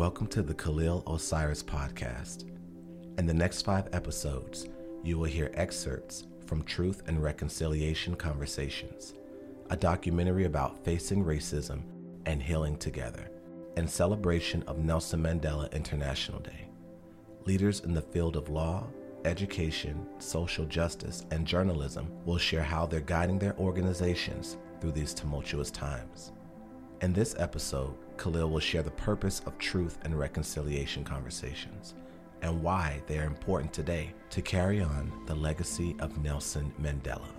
Welcome to the Khalil Osiris podcast. In the next five episodes, you will hear excerpts from Truth and Reconciliation Conversations, a documentary about facing racism and healing together, in celebration of Nelson Mandela International Day. Leaders in the field of law, education, social justice, and journalism will share how they're guiding their organizations through these tumultuous times. In this episode, Khalil will share the purpose of truth and reconciliation conversations and why they are important today to carry on the legacy of Nelson Mandela.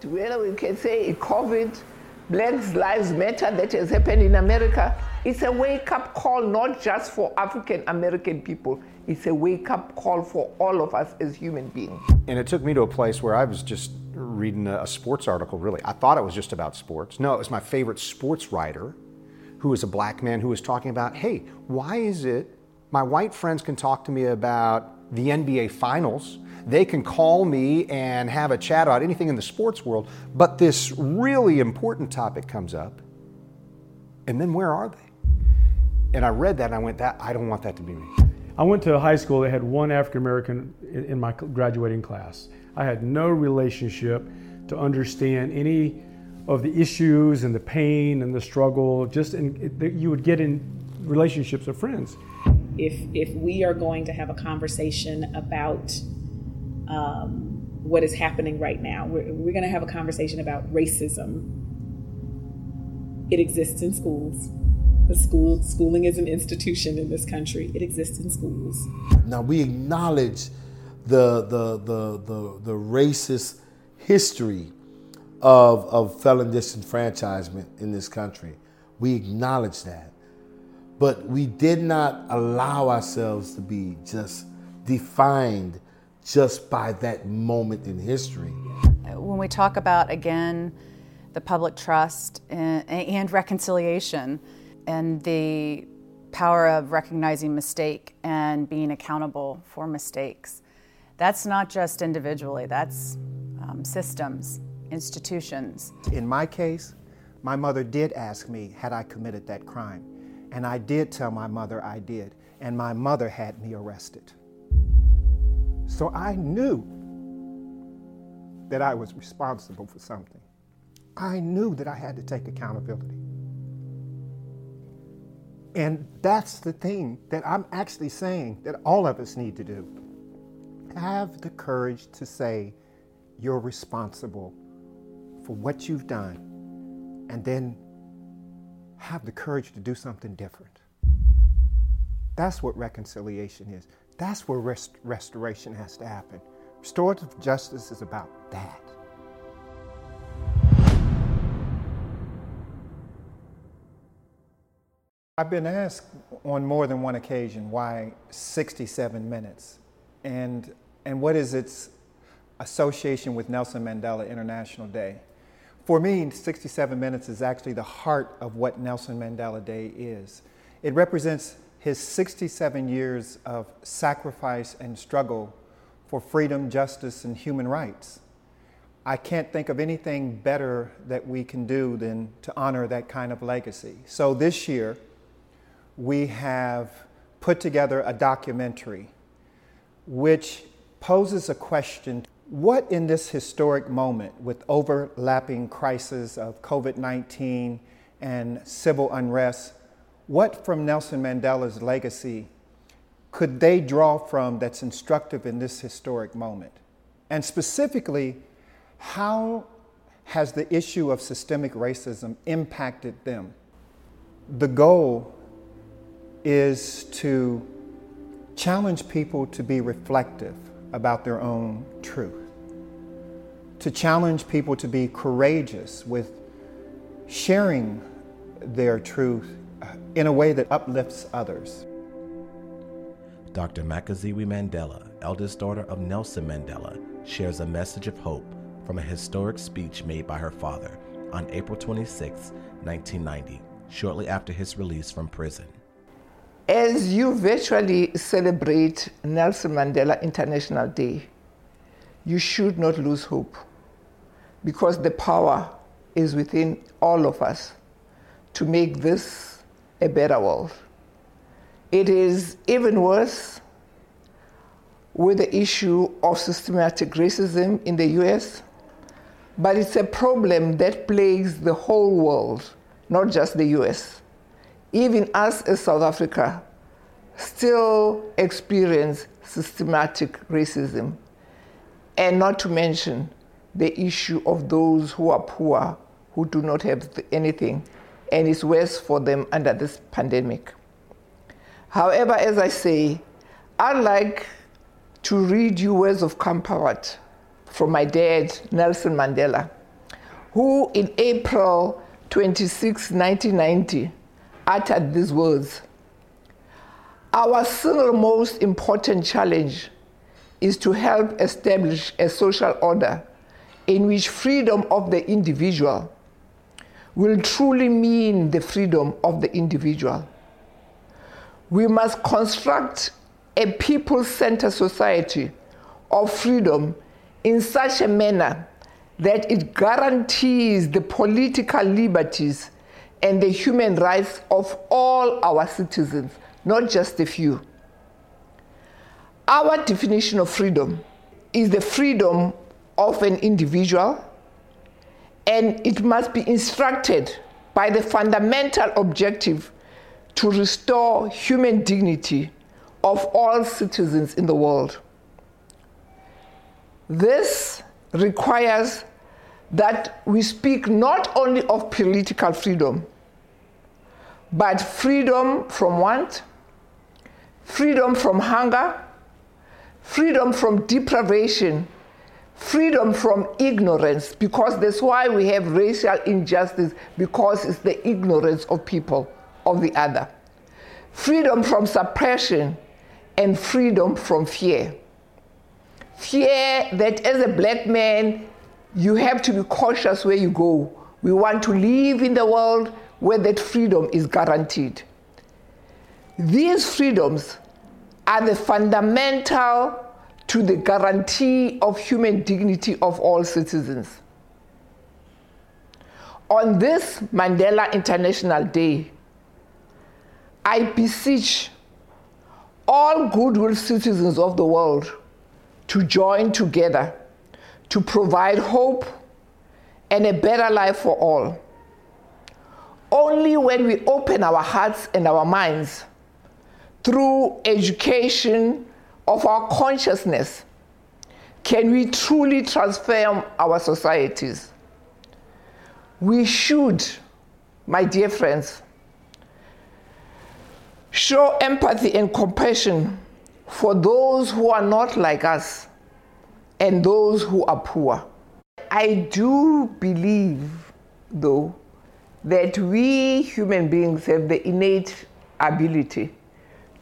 Together we can say COVID, Black Lives Matter that has happened in America, it's a wake up call not just for African American people, it's a wake up call for all of us as human beings. And it took me to a place where I was just reading a, sports article, really. I thought it was just about sports. No, it was my favorite sports writer who was a black man who was talking about hey, why is it my white friends can talk to me about the NBA finals? They can call me and have a chat about anything in the sports world, but this really important topic comes up. And then where are they? And I read that and I went, that I don't want that to be me. I went to a high school that had one African American in my graduating class. I had no relationship to understand any of the issues and the pain and the struggle. Just in, you would get in relationships of friends. If if we are going to have a conversation about um, what is happening right now, we're, we're going to have a conversation about racism. It exists in schools the school schooling is an institution in this country. It exists in schools. Now we acknowledge the the the the, the racist history of of felon disenfranchisement in this country. We acknowledge that. But we did not allow ourselves to be just defined just by that moment in history. When we talk about again the public trust and, and reconciliation, and the power of recognizing mistake and being accountable for mistakes. That's not just individually, that's um, systems, institutions. In my case, my mother did ask me, had I committed that crime? And I did tell my mother I did, and my mother had me arrested. So I knew that I was responsible for something. I knew that I had to take accountability. And that's the thing that I'm actually saying that all of us need to do. Have the courage to say you're responsible for what you've done, and then have the courage to do something different. That's what reconciliation is. That's where rest- restoration has to happen. Restorative justice is about that. I've been asked on more than one occasion why 67 minutes and, and what is its association with Nelson Mandela International Day. For me, 67 minutes is actually the heart of what Nelson Mandela Day is. It represents his 67 years of sacrifice and struggle for freedom, justice, and human rights. I can't think of anything better that we can do than to honor that kind of legacy. So this year, we have put together a documentary which poses a question what in this historic moment with overlapping crises of COVID 19 and civil unrest, what from Nelson Mandela's legacy could they draw from that's instructive in this historic moment? And specifically, how has the issue of systemic racism impacted them? The goal is to challenge people to be reflective about their own truth, to challenge people to be courageous with sharing their truth uh, in a way that uplifts others. Dr. Makaziwe Mandela, eldest daughter of Nelson Mandela, shares a message of hope from a historic speech made by her father on April 26, 1990, shortly after his release from prison. As you virtually celebrate Nelson Mandela International Day, you should not lose hope because the power is within all of us to make this a better world. It is even worse with the issue of systematic racism in the US, but it's a problem that plagues the whole world, not just the US. Even us as South Africa still experience systematic racism, and not to mention the issue of those who are poor, who do not have anything, and it's worse for them under this pandemic. However, as I say, I'd like to read you words of comfort from my dad, Nelson Mandela, who in April 26, 1990, uttered these words Our single most important challenge is to help establish a social order in which freedom of the individual will truly mean the freedom of the individual. We must construct a people centered society of freedom in such a manner that it guarantees the political liberties and the human rights of all our citizens, not just a few. Our definition of freedom is the freedom of an individual, and it must be instructed by the fundamental objective to restore human dignity of all citizens in the world. This requires that we speak not only of political freedom, but freedom from want, freedom from hunger, freedom from deprivation, freedom from ignorance, because that's why we have racial injustice, because it's the ignorance of people of the other, freedom from suppression, and freedom from fear. Fear that as a black man, you have to be cautious where you go. We want to live in the world where that freedom is guaranteed. These freedoms are the fundamental to the guarantee of human dignity of all citizens. On this Mandela International Day, I beseech all goodwill citizens of the world to join together to provide hope and a better life for all. Only when we open our hearts and our minds through education of our consciousness can we truly transform our societies. We should, my dear friends, show empathy and compassion for those who are not like us and those who are poor. I do believe, though, that we human beings have the innate ability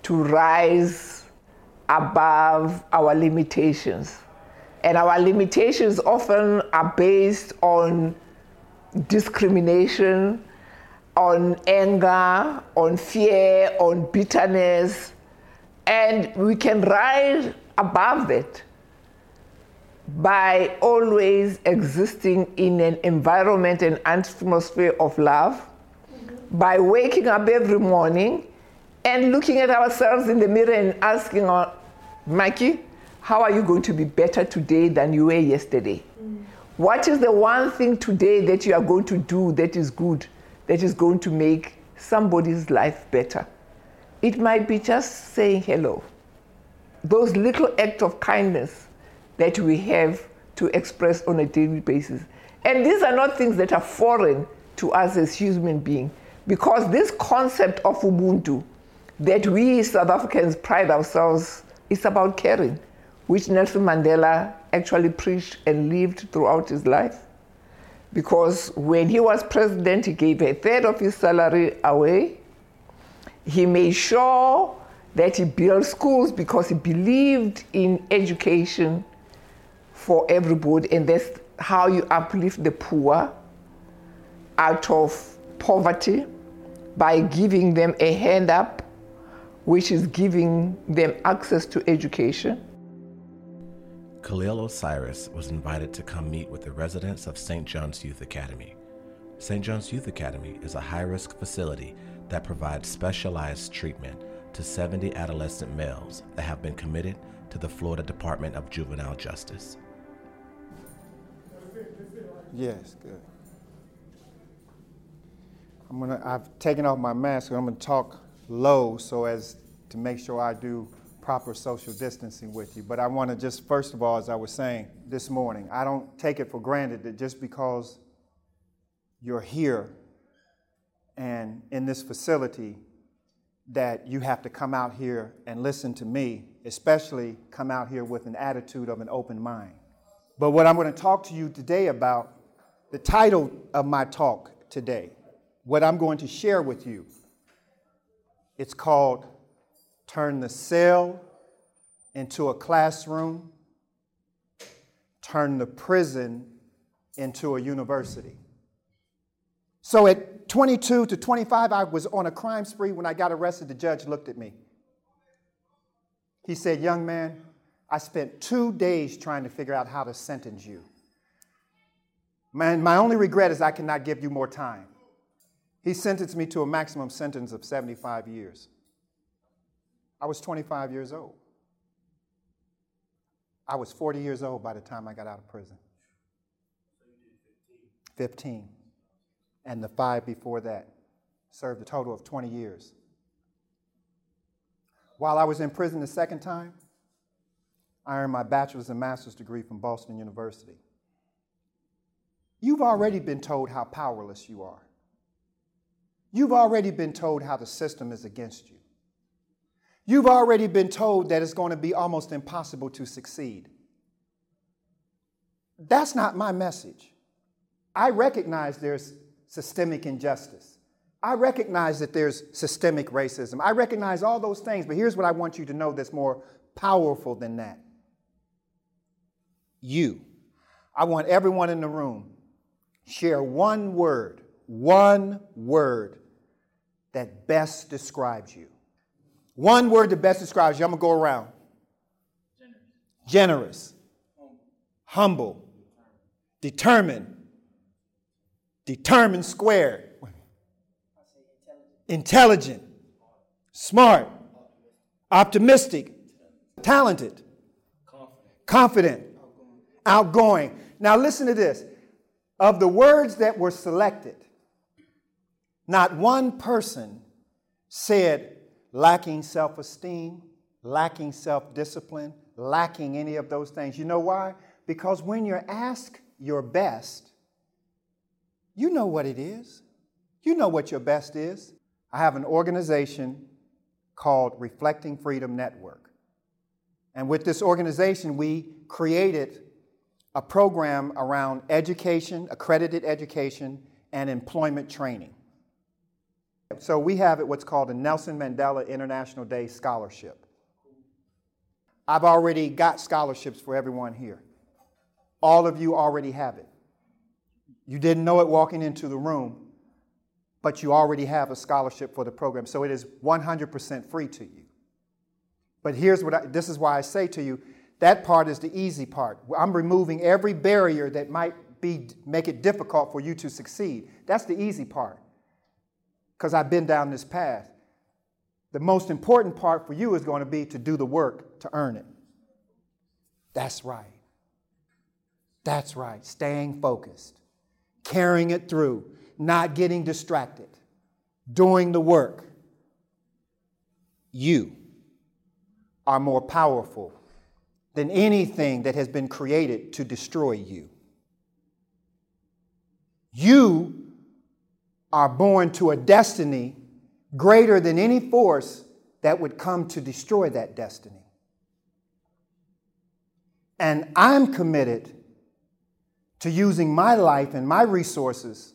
to rise above our limitations. And our limitations often are based on discrimination, on anger, on fear, on bitterness, and we can rise above that by always existing in an environment and atmosphere of love, by waking up every morning and looking at ourselves in the mirror and asking, our, Mikey, how are you going to be better today than you were yesterday? Mm. What is the one thing today that you are going to do that is good, that is going to make somebody's life better? It might be just saying hello. Those little acts of kindness that we have to express on a daily basis. And these are not things that are foreign to us as human beings, because this concept of Ubuntu that we South Africans pride ourselves is about caring, which Nelson Mandela actually preached and lived throughout his life. Because when he was president, he gave a third of his salary away. He made sure that he built schools because he believed in education for everybody, and that's how you uplift the poor out of poverty by giving them a hand up, which is giving them access to education. Khalil Osiris was invited to come meet with the residents of St. John's Youth Academy, St. John's Youth Academy is a high risk facility that provides specialized treatment to 70 adolescent males that have been committed to the Florida Department of Juvenile Justice. Yes, good. I'm gonna, I've taken off my mask and I'm gonna talk low so as to make sure I do proper social distancing with you. But I wanna just, first of all, as I was saying this morning, I don't take it for granted that just because you're here and in this facility that you have to come out here and listen to me, especially come out here with an attitude of an open mind. But what I'm going to talk to you today about, the title of my talk today, what I'm going to share with you, it's called Turn the Cell into a Classroom, Turn the Prison into a University. So at 22 to 25, I was on a crime spree. When I got arrested, the judge looked at me. He said, Young man, I spent two days trying to figure out how to sentence you. Man, my only regret is I cannot give you more time. He sentenced me to a maximum sentence of 75 years. I was 25 years old. I was 40 years old by the time I got out of prison. 15 and the five before that. Served a total of 20 years. While I was in prison the second time, I earned my bachelor's and master's degree from Boston University. You've already been told how powerless you are. You've already been told how the system is against you. You've already been told that it's going to be almost impossible to succeed. That's not my message. I recognize there's systemic injustice. I recognize that there's systemic racism. I recognize all those things, but here's what I want you to know that's more powerful than that. You. I want everyone in the room share one word, one word that best describes you. One word that best describes you. I'm going to go around. Generous. Generous. Humble. Determined determined squared. Intelligent, smart, optimistic, talented, confident, outgoing. Now, listen to this. Of the words that were selected, not one person said lacking self esteem, lacking self discipline, lacking any of those things. You know why? Because when you're asked your best, you know what it is. You know what your best is. I have an organization called Reflecting Freedom Network. And with this organization, we created a program around education, accredited education, and employment training. So we have it what's called a Nelson Mandela International Day Scholarship. I've already got scholarships for everyone here. All of you already have it. You didn't know it walking into the room, but you already have a scholarship for the program. So it is 100% free to you. But here's what I, this is why I say to you that part is the easy part. I'm removing every barrier that might be, make it difficult for you to succeed. That's the easy part because I've been down this path. The most important part for you is going to be to do the work to earn it. That's right. That's right. Staying focused carrying it through, not getting distracted, doing the work. You are more powerful than anything that has been created to destroy you. You are born to a destiny greater than any force that would come to destroy that destiny. And I'm committed to using my life and my resources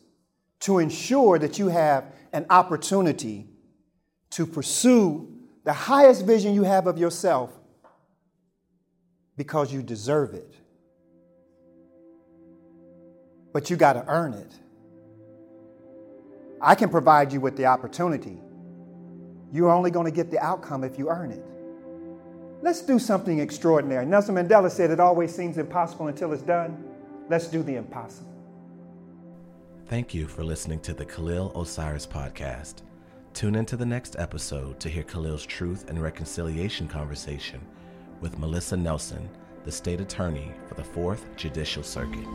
to ensure that you have an opportunity to pursue the highest vision you have of yourself because you deserve it. But you got to earn it. I can provide you with the opportunity. You're only going to get the outcome if you earn it. Let's do something extraordinary. Nelson Mandela said it always seems impossible until it's done. Let's do the impossible. Thank you for listening to the Khalil Osiris podcast. Tune into the next episode to hear Khalil's Truth and Reconciliation conversation with Melissa Nelson, the state attorney for the 4th Judicial Circuit.